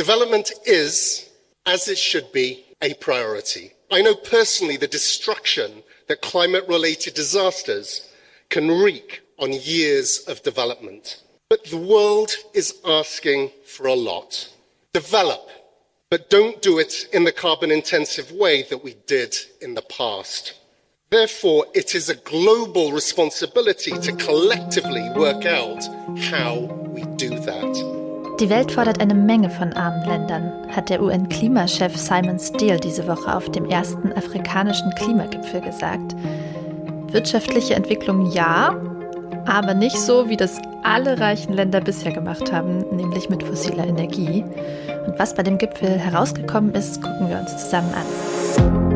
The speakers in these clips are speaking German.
Development is, as it should be, a priority. I know personally the destruction that climate related disasters can wreak on years of development. But the world is asking for a lot. Develop, but don't do it in the carbon intensive way that we did in the past. Therefore, it is a global responsibility to collectively work out how we do that. Die Welt fordert eine Menge von armen Ländern, hat der UN-Klimachef Simon Steele diese Woche auf dem ersten afrikanischen Klimagipfel gesagt. Wirtschaftliche Entwicklung ja, aber nicht so, wie das alle reichen Länder bisher gemacht haben, nämlich mit fossiler Energie. Und was bei dem Gipfel herausgekommen ist, gucken wir uns zusammen an.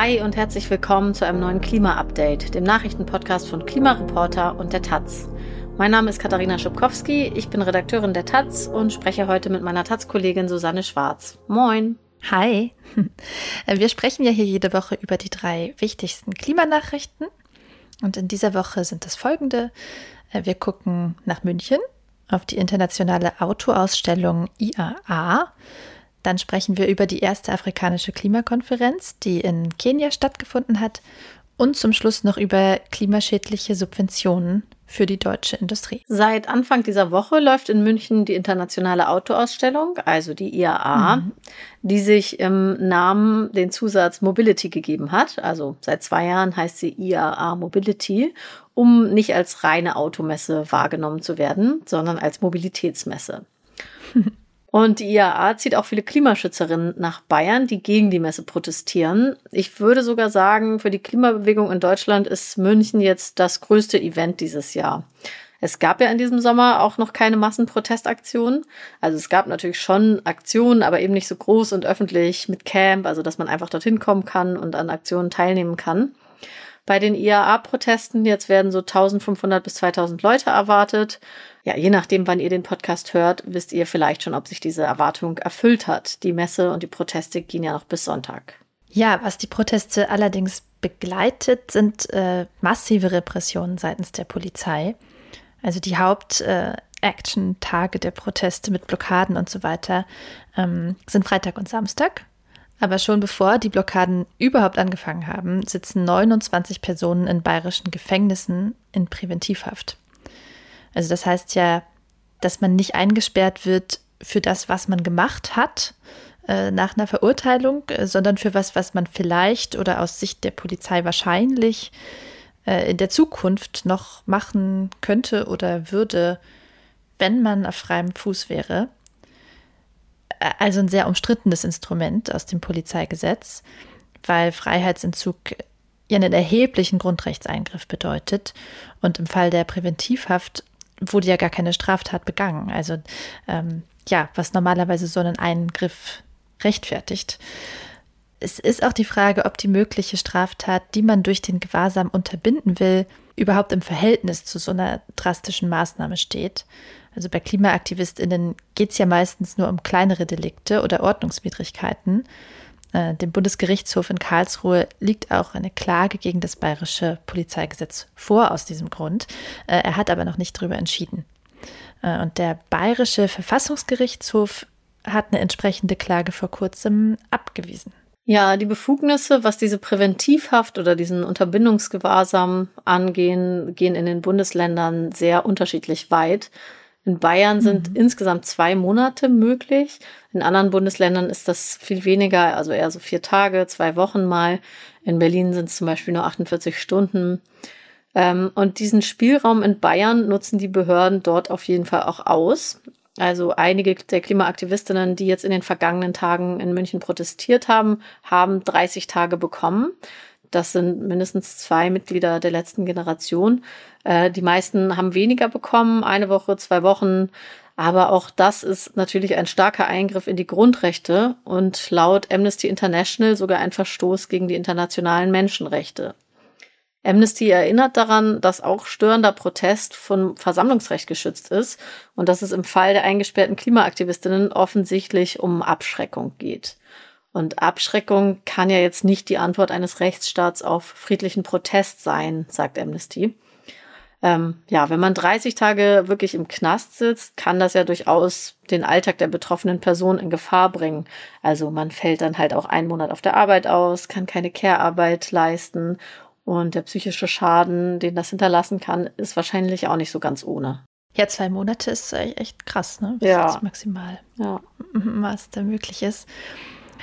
Hi und herzlich willkommen zu einem neuen Klima-Update, dem Nachrichtenpodcast von Klimareporter und der Taz. Mein Name ist Katharina Schubkowski, ich bin Redakteurin der Taz und spreche heute mit meiner Taz-Kollegin Susanne Schwarz. Moin! Hi! Wir sprechen ja hier jede Woche über die drei wichtigsten Klimanachrichten. Und in dieser Woche sind es folgende. Wir gucken nach München auf die internationale Autoausstellung IAA. Dann sprechen wir über die erste afrikanische Klimakonferenz, die in Kenia stattgefunden hat. Und zum Schluss noch über klimaschädliche Subventionen für die deutsche Industrie. Seit Anfang dieser Woche läuft in München die internationale Autoausstellung, also die IAA, mhm. die sich im Namen den Zusatz Mobility gegeben hat. Also seit zwei Jahren heißt sie IAA Mobility, um nicht als reine Automesse wahrgenommen zu werden, sondern als Mobilitätsmesse. Und die IAA zieht auch viele Klimaschützerinnen nach Bayern, die gegen die Messe protestieren. Ich würde sogar sagen, für die Klimabewegung in Deutschland ist München jetzt das größte Event dieses Jahr. Es gab ja in diesem Sommer auch noch keine Massenprotestaktionen. Also es gab natürlich schon Aktionen, aber eben nicht so groß und öffentlich mit Camp, also dass man einfach dorthin kommen kann und an Aktionen teilnehmen kann. Bei den IAA-Protesten jetzt werden so 1500 bis 2000 Leute erwartet. Ja, je nachdem, wann ihr den Podcast hört, wisst ihr vielleicht schon, ob sich diese Erwartung erfüllt hat. Die Messe und die Proteste gehen ja noch bis Sonntag. Ja, was die Proteste allerdings begleitet, sind äh, massive Repressionen seitens der Polizei. Also die Haupt-Action-Tage äh, der Proteste mit Blockaden und so weiter ähm, sind Freitag und Samstag. Aber schon bevor die Blockaden überhaupt angefangen haben, sitzen 29 Personen in bayerischen Gefängnissen in Präventivhaft. Also das heißt ja, dass man nicht eingesperrt wird für das, was man gemacht hat äh, nach einer Verurteilung, äh, sondern für was, was man vielleicht oder aus Sicht der Polizei wahrscheinlich äh, in der Zukunft noch machen könnte oder würde, wenn man auf freiem Fuß wäre also ein sehr umstrittenes Instrument aus dem Polizeigesetz, weil Freiheitsentzug ja einen erheblichen Grundrechtseingriff bedeutet. Und im Fall der Präventivhaft wurde ja gar keine Straftat begangen. Also ähm, ja, was normalerweise so einen Eingriff rechtfertigt. Es ist auch die Frage, ob die mögliche Straftat, die man durch den Gewahrsam unterbinden will, überhaupt im Verhältnis zu so einer drastischen Maßnahme steht. Also bei KlimaaktivistInnen geht es ja meistens nur um kleinere Delikte oder Ordnungswidrigkeiten. Äh, dem Bundesgerichtshof in Karlsruhe liegt auch eine Klage gegen das bayerische Polizeigesetz vor aus diesem Grund. Äh, er hat aber noch nicht darüber entschieden. Äh, und der bayerische Verfassungsgerichtshof hat eine entsprechende Klage vor kurzem abgewiesen. Ja, die Befugnisse, was diese Präventivhaft oder diesen Unterbindungsgewahrsam angehen, gehen in den Bundesländern sehr unterschiedlich weit. In Bayern sind mhm. insgesamt zwei Monate möglich. In anderen Bundesländern ist das viel weniger, also eher so vier Tage, zwei Wochen mal. In Berlin sind es zum Beispiel nur 48 Stunden. Ähm, und diesen Spielraum in Bayern nutzen die Behörden dort auf jeden Fall auch aus. Also einige der Klimaaktivistinnen, die jetzt in den vergangenen Tagen in München protestiert haben, haben 30 Tage bekommen. Das sind mindestens zwei Mitglieder der letzten Generation. Äh, die meisten haben weniger bekommen, eine Woche, zwei Wochen. Aber auch das ist natürlich ein starker Eingriff in die Grundrechte und laut Amnesty International sogar ein Verstoß gegen die internationalen Menschenrechte. Amnesty erinnert daran, dass auch störender Protest von Versammlungsrecht geschützt ist und dass es im Fall der eingesperrten Klimaaktivistinnen offensichtlich um Abschreckung geht. Und Abschreckung kann ja jetzt nicht die Antwort eines Rechtsstaats auf friedlichen Protest sein, sagt Amnesty. Ähm, ja, wenn man 30 Tage wirklich im Knast sitzt, kann das ja durchaus den Alltag der betroffenen Person in Gefahr bringen. Also man fällt dann halt auch einen Monat auf der Arbeit aus, kann keine Care-Arbeit leisten und der psychische Schaden, den das hinterlassen kann, ist wahrscheinlich auch nicht so ganz ohne. Ja, zwei Monate ist echt krass, ne? Das ja. maximal, ja. was da möglich ist.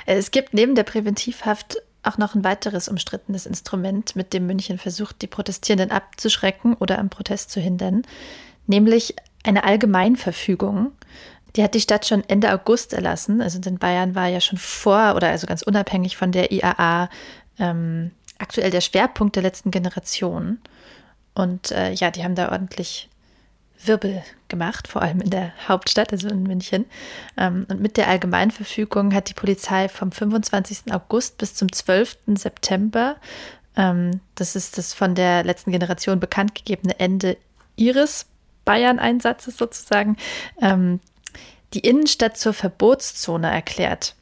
Es gibt neben der Präventivhaft auch noch ein weiteres umstrittenes Instrument, mit dem München versucht, die Protestierenden abzuschrecken oder am Protest zu hindern, nämlich eine Allgemeinverfügung. Die hat die Stadt schon Ende August erlassen. Also in Bayern war ja schon vor oder also ganz unabhängig von der IAA ähm, aktuell der Schwerpunkt der letzten Generation. Und äh, ja, die haben da ordentlich Wirbel gemacht, vor allem in der Hauptstadt, also in München. Ähm, und mit der Allgemeinverfügung hat die Polizei vom 25. August bis zum 12. September, ähm, das ist das von der letzten Generation bekannt gegebene Ende ihres Bayern-Einsatzes sozusagen, ähm, die Innenstadt zur Verbotszone erklärt.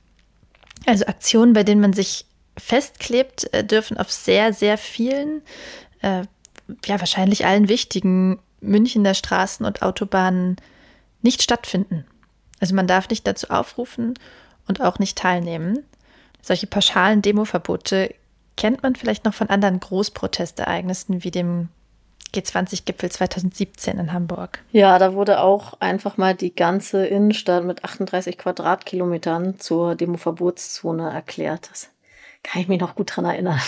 Also Aktionen, bei denen man sich festklebt, äh, dürfen auf sehr, sehr vielen, äh, ja wahrscheinlich allen wichtigen Münchner Straßen und Autobahnen nicht stattfinden. Also man darf nicht dazu aufrufen und auch nicht teilnehmen. Solche pauschalen Demoverbote kennt man vielleicht noch von anderen Großprotestereignissen wie dem G20-Gipfel 2017 in Hamburg. Ja, da wurde auch einfach mal die ganze Innenstadt mit 38 Quadratkilometern zur Demoverbotszone erklärt. Das kann ich mich noch gut dran erinnern.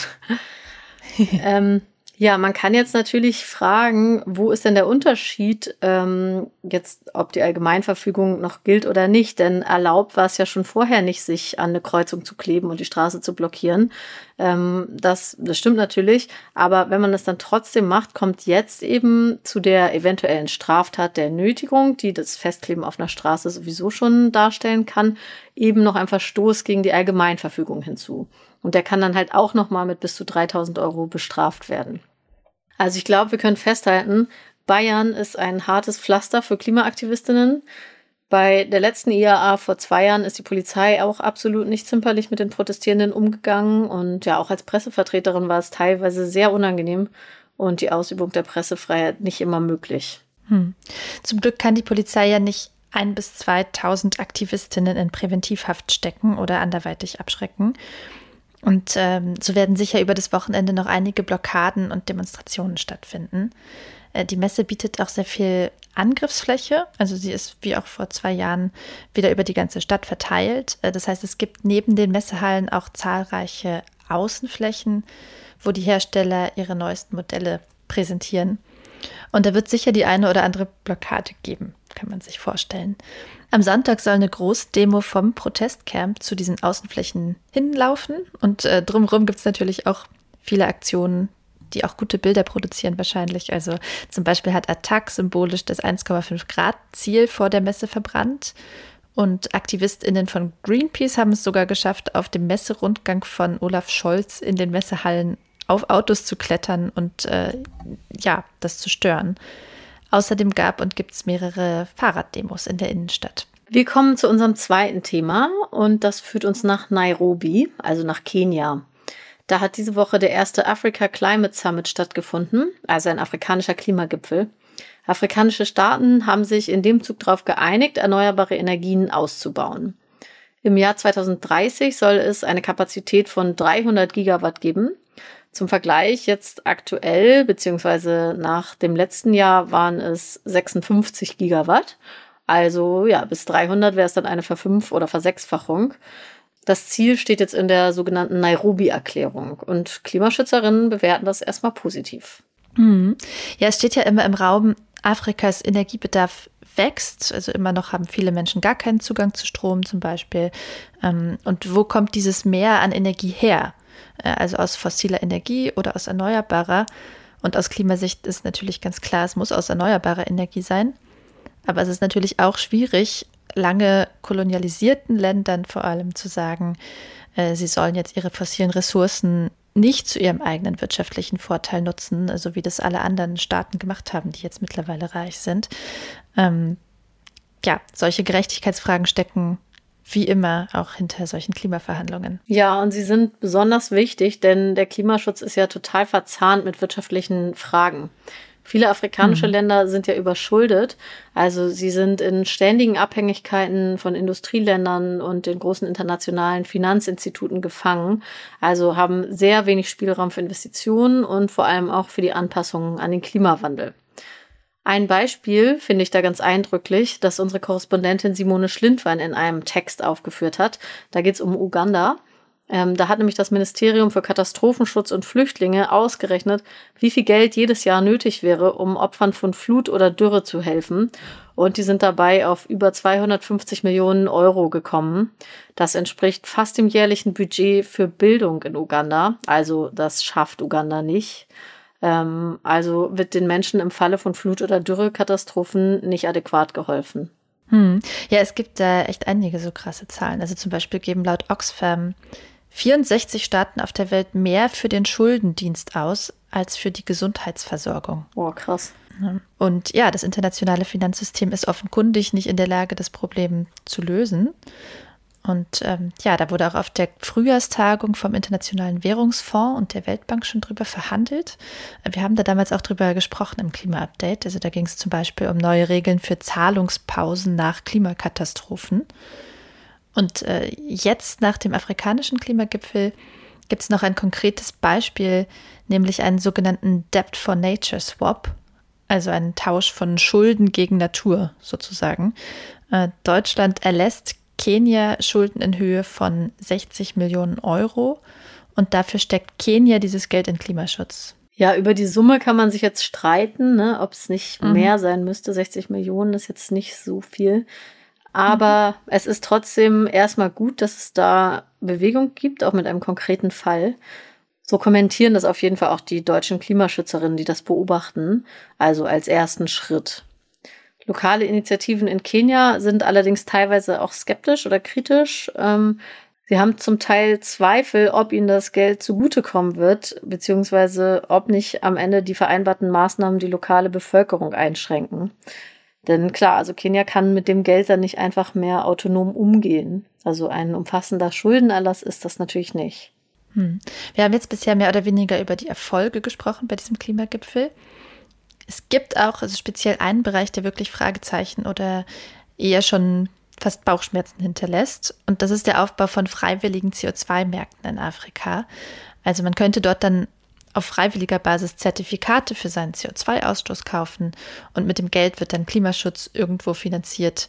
ähm, ja, man kann jetzt natürlich fragen, wo ist denn der Unterschied ähm, jetzt, ob die Allgemeinverfügung noch gilt oder nicht? Denn erlaubt war es ja schon vorher nicht, sich an eine Kreuzung zu kleben und die Straße zu blockieren. Ähm, das, das stimmt natürlich. Aber wenn man das dann trotzdem macht, kommt jetzt eben zu der eventuellen Straftat der Nötigung, die das Festkleben auf einer Straße sowieso schon darstellen kann, eben noch ein Verstoß gegen die Allgemeinverfügung hinzu. Und der kann dann halt auch nochmal mit bis zu 3000 Euro bestraft werden. Also ich glaube, wir können festhalten, Bayern ist ein hartes Pflaster für Klimaaktivistinnen. Bei der letzten IAA vor zwei Jahren ist die Polizei auch absolut nicht zimperlich mit den Protestierenden umgegangen. Und ja, auch als Pressevertreterin war es teilweise sehr unangenehm und die Ausübung der Pressefreiheit nicht immer möglich. Hm. Zum Glück kann die Polizei ja nicht ein bis 2000 Aktivistinnen in Präventivhaft stecken oder anderweitig abschrecken. Und ähm, so werden sicher über das Wochenende noch einige Blockaden und Demonstrationen stattfinden. Äh, die Messe bietet auch sehr viel Angriffsfläche. Also sie ist wie auch vor zwei Jahren wieder über die ganze Stadt verteilt. Äh, das heißt, es gibt neben den Messehallen auch zahlreiche Außenflächen, wo die Hersteller ihre neuesten Modelle präsentieren. Und da wird sicher die eine oder andere Blockade geben, kann man sich vorstellen. Am Sonntag soll eine Großdemo vom Protestcamp zu diesen Außenflächen hinlaufen. Und äh, drumherum gibt es natürlich auch viele Aktionen, die auch gute Bilder produzieren wahrscheinlich. Also zum Beispiel hat Attac symbolisch das 1,5 Grad Ziel vor der Messe verbrannt. Und AktivistInnen von Greenpeace haben es sogar geschafft, auf dem Messerundgang von Olaf Scholz in den Messehallen auf Autos zu klettern und äh, ja, das zu stören. Außerdem gab und gibt es mehrere Fahrraddemos in der Innenstadt. Wir kommen zu unserem zweiten Thema und das führt uns nach Nairobi, also nach Kenia. Da hat diese Woche der erste Africa Climate Summit stattgefunden, also ein afrikanischer Klimagipfel. Afrikanische Staaten haben sich in dem Zug darauf geeinigt, erneuerbare Energien auszubauen. Im Jahr 2030 soll es eine Kapazität von 300 Gigawatt geben zum Vergleich jetzt aktuell, beziehungsweise nach dem letzten Jahr waren es 56 Gigawatt. Also ja, bis 300 wäre es dann eine Verfünf- oder Versechsfachung. Das Ziel steht jetzt in der sogenannten Nairobi-Erklärung und Klimaschützerinnen bewerten das erstmal positiv. Mhm. Ja, es steht ja immer im Raum, Afrikas Energiebedarf wächst. Also immer noch haben viele Menschen gar keinen Zugang zu Strom zum Beispiel. Ähm, und wo kommt dieses Mehr an Energie her? Äh, also aus fossiler Energie oder aus erneuerbarer. Und aus Klimasicht ist natürlich ganz klar, es muss aus erneuerbarer Energie sein. Aber es ist natürlich auch schwierig, lange kolonialisierten Ländern vor allem zu sagen, äh, sie sollen jetzt ihre fossilen Ressourcen nicht zu ihrem eigenen wirtschaftlichen Vorteil nutzen, so wie das alle anderen Staaten gemacht haben, die jetzt mittlerweile reich sind. Ähm, ja, solche Gerechtigkeitsfragen stecken wie immer auch hinter solchen Klimaverhandlungen. Ja, und sie sind besonders wichtig, denn der Klimaschutz ist ja total verzahnt mit wirtschaftlichen Fragen. Viele afrikanische mhm. Länder sind ja überschuldet. Also sie sind in ständigen Abhängigkeiten von Industrieländern und den großen internationalen Finanzinstituten gefangen. Also haben sehr wenig Spielraum für Investitionen und vor allem auch für die Anpassungen an den Klimawandel. Ein Beispiel finde ich da ganz eindrücklich, das unsere Korrespondentin Simone Schlindwein in einem Text aufgeführt hat. Da geht es um Uganda. Ähm, da hat nämlich das Ministerium für Katastrophenschutz und Flüchtlinge ausgerechnet, wie viel Geld jedes Jahr nötig wäre, um Opfern von Flut oder Dürre zu helfen. Und die sind dabei auf über 250 Millionen Euro gekommen. Das entspricht fast dem jährlichen Budget für Bildung in Uganda. Also das schafft Uganda nicht. Ähm, also wird den Menschen im Falle von Flut- oder Dürrekatastrophen nicht adäquat geholfen. Hm. Ja, es gibt da echt einige so krasse Zahlen. Also zum Beispiel geben laut Oxfam 64 Staaten auf der Welt mehr für den Schuldendienst aus als für die Gesundheitsversorgung. Oh, krass. Und ja, das internationale Finanzsystem ist offenkundig nicht in der Lage, das Problem zu lösen. Und ähm, ja, da wurde auch auf der Frühjahrstagung vom Internationalen Währungsfonds und der Weltbank schon drüber verhandelt. Wir haben da damals auch drüber gesprochen im Klima-Update. Also da ging es zum Beispiel um neue Regeln für Zahlungspausen nach Klimakatastrophen. Und äh, jetzt nach dem afrikanischen Klimagipfel gibt es noch ein konkretes Beispiel, nämlich einen sogenannten Debt for Nature Swap, also einen Tausch von Schulden gegen Natur sozusagen. Äh, Deutschland erlässt Kenia Schulden in Höhe von 60 Millionen Euro und dafür steckt Kenia dieses Geld in Klimaschutz. Ja, über die Summe kann man sich jetzt streiten, ne, ob es nicht mhm. mehr sein müsste. 60 Millionen ist jetzt nicht so viel. Aber mhm. es ist trotzdem erstmal gut, dass es da Bewegung gibt, auch mit einem konkreten Fall. So kommentieren das auf jeden Fall auch die deutschen Klimaschützerinnen, die das beobachten, also als ersten Schritt. Lokale Initiativen in Kenia sind allerdings teilweise auch skeptisch oder kritisch. Ähm, sie haben zum Teil Zweifel, ob ihnen das Geld zugutekommen wird, beziehungsweise ob nicht am Ende die vereinbarten Maßnahmen die lokale Bevölkerung einschränken. Denn klar, also Kenia kann mit dem Geld dann nicht einfach mehr autonom umgehen. Also ein umfassender Schuldenerlass ist das natürlich nicht. Hm. Wir haben jetzt bisher mehr oder weniger über die Erfolge gesprochen bei diesem Klimagipfel. Es gibt auch also speziell einen Bereich, der wirklich Fragezeichen oder eher schon fast Bauchschmerzen hinterlässt. Und das ist der Aufbau von freiwilligen CO2-Märkten in Afrika. Also man könnte dort dann auf freiwilliger Basis Zertifikate für seinen CO2-Ausstoß kaufen und mit dem Geld wird dann Klimaschutz irgendwo finanziert.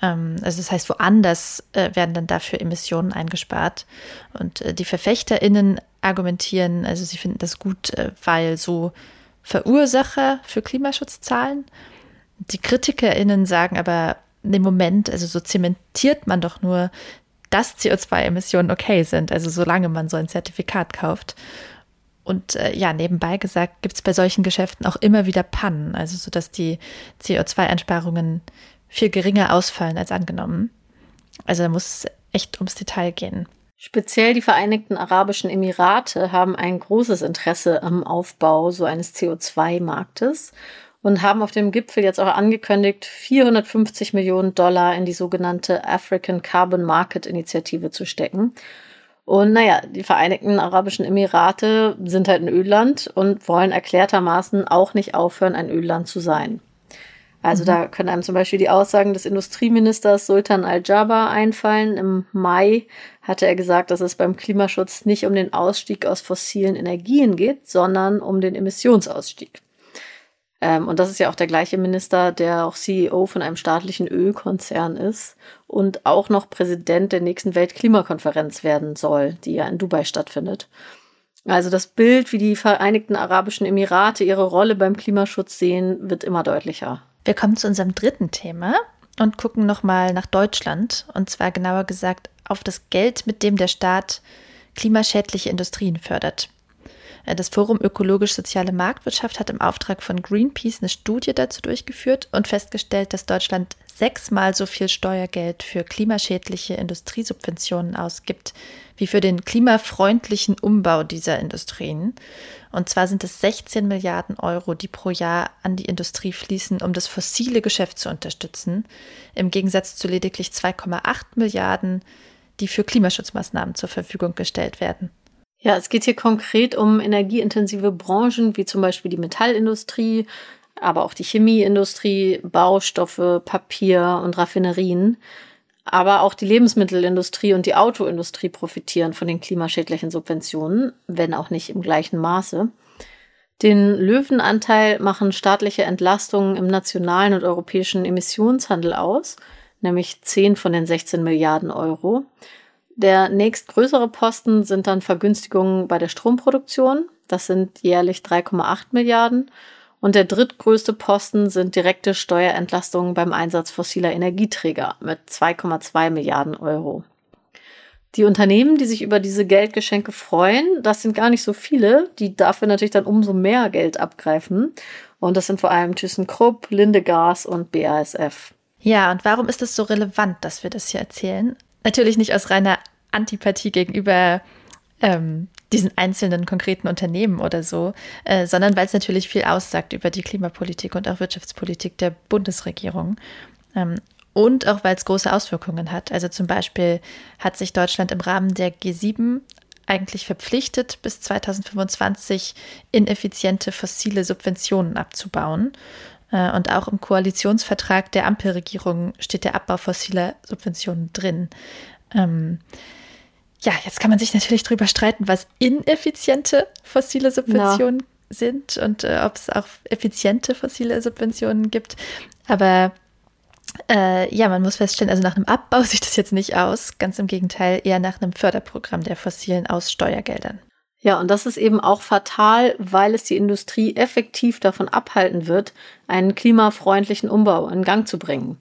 Ähm, also das heißt, woanders äh, werden dann dafür Emissionen eingespart. Und äh, die VerfechterInnen argumentieren, also sie finden das gut, äh, weil so Verursacher für Klimaschutz zahlen. Die KritikerInnen sagen aber, im Moment, also so zementiert man doch nur, dass CO2-Emissionen okay sind, also solange man so ein Zertifikat kauft. Und äh, ja, nebenbei gesagt, gibt es bei solchen Geschäften auch immer wieder Pannen, also sodass die CO2-Einsparungen viel geringer ausfallen als angenommen. Also da muss es echt ums Detail gehen. Speziell die Vereinigten Arabischen Emirate haben ein großes Interesse am Aufbau so eines CO2-Marktes und haben auf dem Gipfel jetzt auch angekündigt, 450 Millionen Dollar in die sogenannte African Carbon Market Initiative zu stecken. Und naja, die Vereinigten Arabischen Emirate sind halt ein Ölland und wollen erklärtermaßen auch nicht aufhören, ein Ölland zu sein. Also mhm. da können einem zum Beispiel die Aussagen des Industrieministers Sultan Al-Jaber einfallen. Im Mai hatte er gesagt, dass es beim Klimaschutz nicht um den Ausstieg aus fossilen Energien geht, sondern um den Emissionsausstieg. Ähm, und das ist ja auch der gleiche Minister, der auch CEO von einem staatlichen Ölkonzern ist und auch noch Präsident der nächsten Weltklimakonferenz werden soll, die ja in Dubai stattfindet. Also das Bild, wie die Vereinigten Arabischen Emirate ihre Rolle beim Klimaschutz sehen, wird immer deutlicher. Wir kommen zu unserem dritten Thema und gucken nochmal nach Deutschland und zwar genauer gesagt auf das Geld, mit dem der Staat klimaschädliche Industrien fördert. Das Forum Ökologisch-Soziale Marktwirtschaft hat im Auftrag von Greenpeace eine Studie dazu durchgeführt und festgestellt, dass Deutschland sechsmal so viel Steuergeld für klimaschädliche Industriesubventionen ausgibt wie für den klimafreundlichen Umbau dieser Industrien. Und zwar sind es 16 Milliarden Euro, die pro Jahr an die Industrie fließen, um das fossile Geschäft zu unterstützen, im Gegensatz zu lediglich 2,8 Milliarden, die für Klimaschutzmaßnahmen zur Verfügung gestellt werden. Ja, es geht hier konkret um energieintensive Branchen wie zum Beispiel die Metallindustrie, aber auch die Chemieindustrie, Baustoffe, Papier und Raffinerien. Aber auch die Lebensmittelindustrie und die Autoindustrie profitieren von den klimaschädlichen Subventionen, wenn auch nicht im gleichen Maße. Den Löwenanteil machen staatliche Entlastungen im nationalen und europäischen Emissionshandel aus, nämlich 10 von den 16 Milliarden Euro. Der nächstgrößere Posten sind dann Vergünstigungen bei der Stromproduktion. Das sind jährlich 3,8 Milliarden. Und der drittgrößte Posten sind direkte Steuerentlastungen beim Einsatz fossiler Energieträger mit 2,2 Milliarden Euro. Die Unternehmen, die sich über diese Geldgeschenke freuen, das sind gar nicht so viele, die dafür natürlich dann umso mehr Geld abgreifen. Und das sind vor allem ThyssenKrupp, Linde Gas und BASF. Ja, und warum ist es so relevant, dass wir das hier erzählen? Natürlich nicht aus reiner Antipathie gegenüber ähm, diesen einzelnen konkreten Unternehmen oder so, äh, sondern weil es natürlich viel aussagt über die Klimapolitik und auch Wirtschaftspolitik der Bundesregierung. Ähm, und auch weil es große Auswirkungen hat. Also zum Beispiel hat sich Deutschland im Rahmen der G7 eigentlich verpflichtet, bis 2025 ineffiziente fossile Subventionen abzubauen. Äh, und auch im Koalitionsvertrag der Ampelregierung steht der Abbau fossiler Subventionen drin. Ähm, ja, jetzt kann man sich natürlich darüber streiten, was ineffiziente fossile Subventionen ja. sind und äh, ob es auch effiziente fossile Subventionen gibt. Aber äh, ja, man muss feststellen, also nach einem Abbau sieht das jetzt nicht aus. Ganz im Gegenteil, eher nach einem Förderprogramm der fossilen aus Steuergeldern. Ja, und das ist eben auch fatal, weil es die Industrie effektiv davon abhalten wird, einen klimafreundlichen Umbau in Gang zu bringen.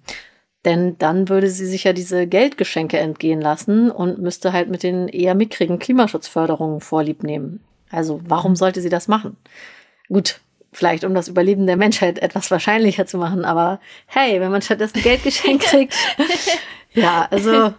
Denn dann würde sie sich ja diese Geldgeschenke entgehen lassen und müsste halt mit den eher mickrigen Klimaschutzförderungen vorlieb nehmen. Also warum sollte sie das machen? Gut, vielleicht um das Überleben der Menschheit etwas wahrscheinlicher zu machen, aber hey, wenn man stattdessen Geldgeschenk kriegt, ja, also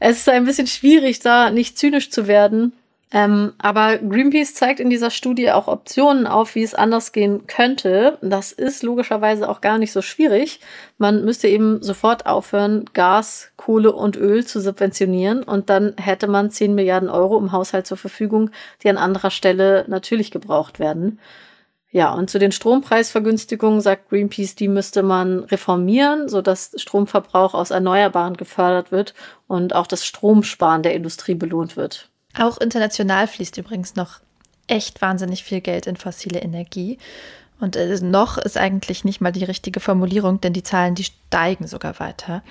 es ist ein bisschen schwierig, da nicht zynisch zu werden. Ähm, aber Greenpeace zeigt in dieser Studie auch Optionen auf, wie es anders gehen könnte. Das ist logischerweise auch gar nicht so schwierig. Man müsste eben sofort aufhören, Gas, Kohle und Öl zu subventionieren und dann hätte man 10 Milliarden Euro im Haushalt zur Verfügung, die an anderer Stelle natürlich gebraucht werden. Ja, und zu den Strompreisvergünstigungen sagt Greenpeace, die müsste man reformieren, sodass Stromverbrauch aus Erneuerbaren gefördert wird und auch das Stromsparen der Industrie belohnt wird. Auch international fließt übrigens noch echt wahnsinnig viel Geld in fossile Energie. Und äh, noch ist eigentlich nicht mal die richtige Formulierung, denn die Zahlen, die steigen sogar weiter.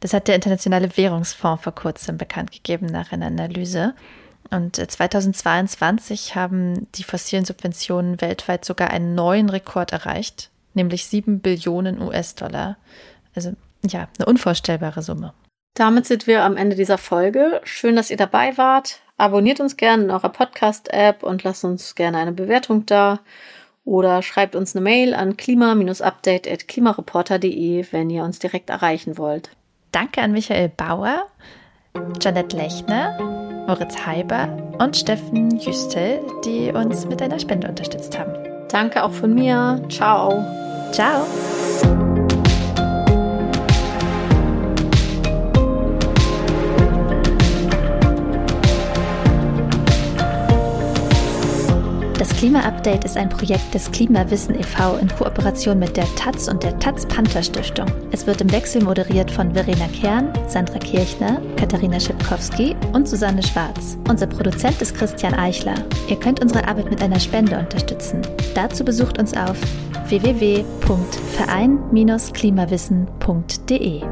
Das hat der Internationale Währungsfonds vor kurzem bekannt gegeben nach einer Analyse. Und 2022 äh, haben die fossilen Subventionen weltweit sogar einen neuen Rekord erreicht, nämlich 7 Billionen US-Dollar. Also ja, eine unvorstellbare Summe. Damit sind wir am Ende dieser Folge. Schön, dass ihr dabei wart. Abonniert uns gerne in eurer Podcast-App und lasst uns gerne eine Bewertung da. Oder schreibt uns eine Mail an klima-update.klimareporter.de, wenn ihr uns direkt erreichen wollt. Danke an Michael Bauer, Janette Lechner, Moritz Heiber und Steffen Jüstel, die uns mit einer Spende unterstützt haben. Danke auch von mir. Ciao. Ciao. Das Klima-Update ist ein Projekt des Klimawissen e.V. in Kooperation mit der Taz und der Taz Panther Stiftung. Es wird im Wechsel moderiert von Verena Kern, Sandra Kirchner, Katharina Schipkowski und Susanne Schwarz. Unser Produzent ist Christian Eichler. Ihr könnt unsere Arbeit mit einer Spende unterstützen. Dazu besucht uns auf www.verein-klimawissen.de.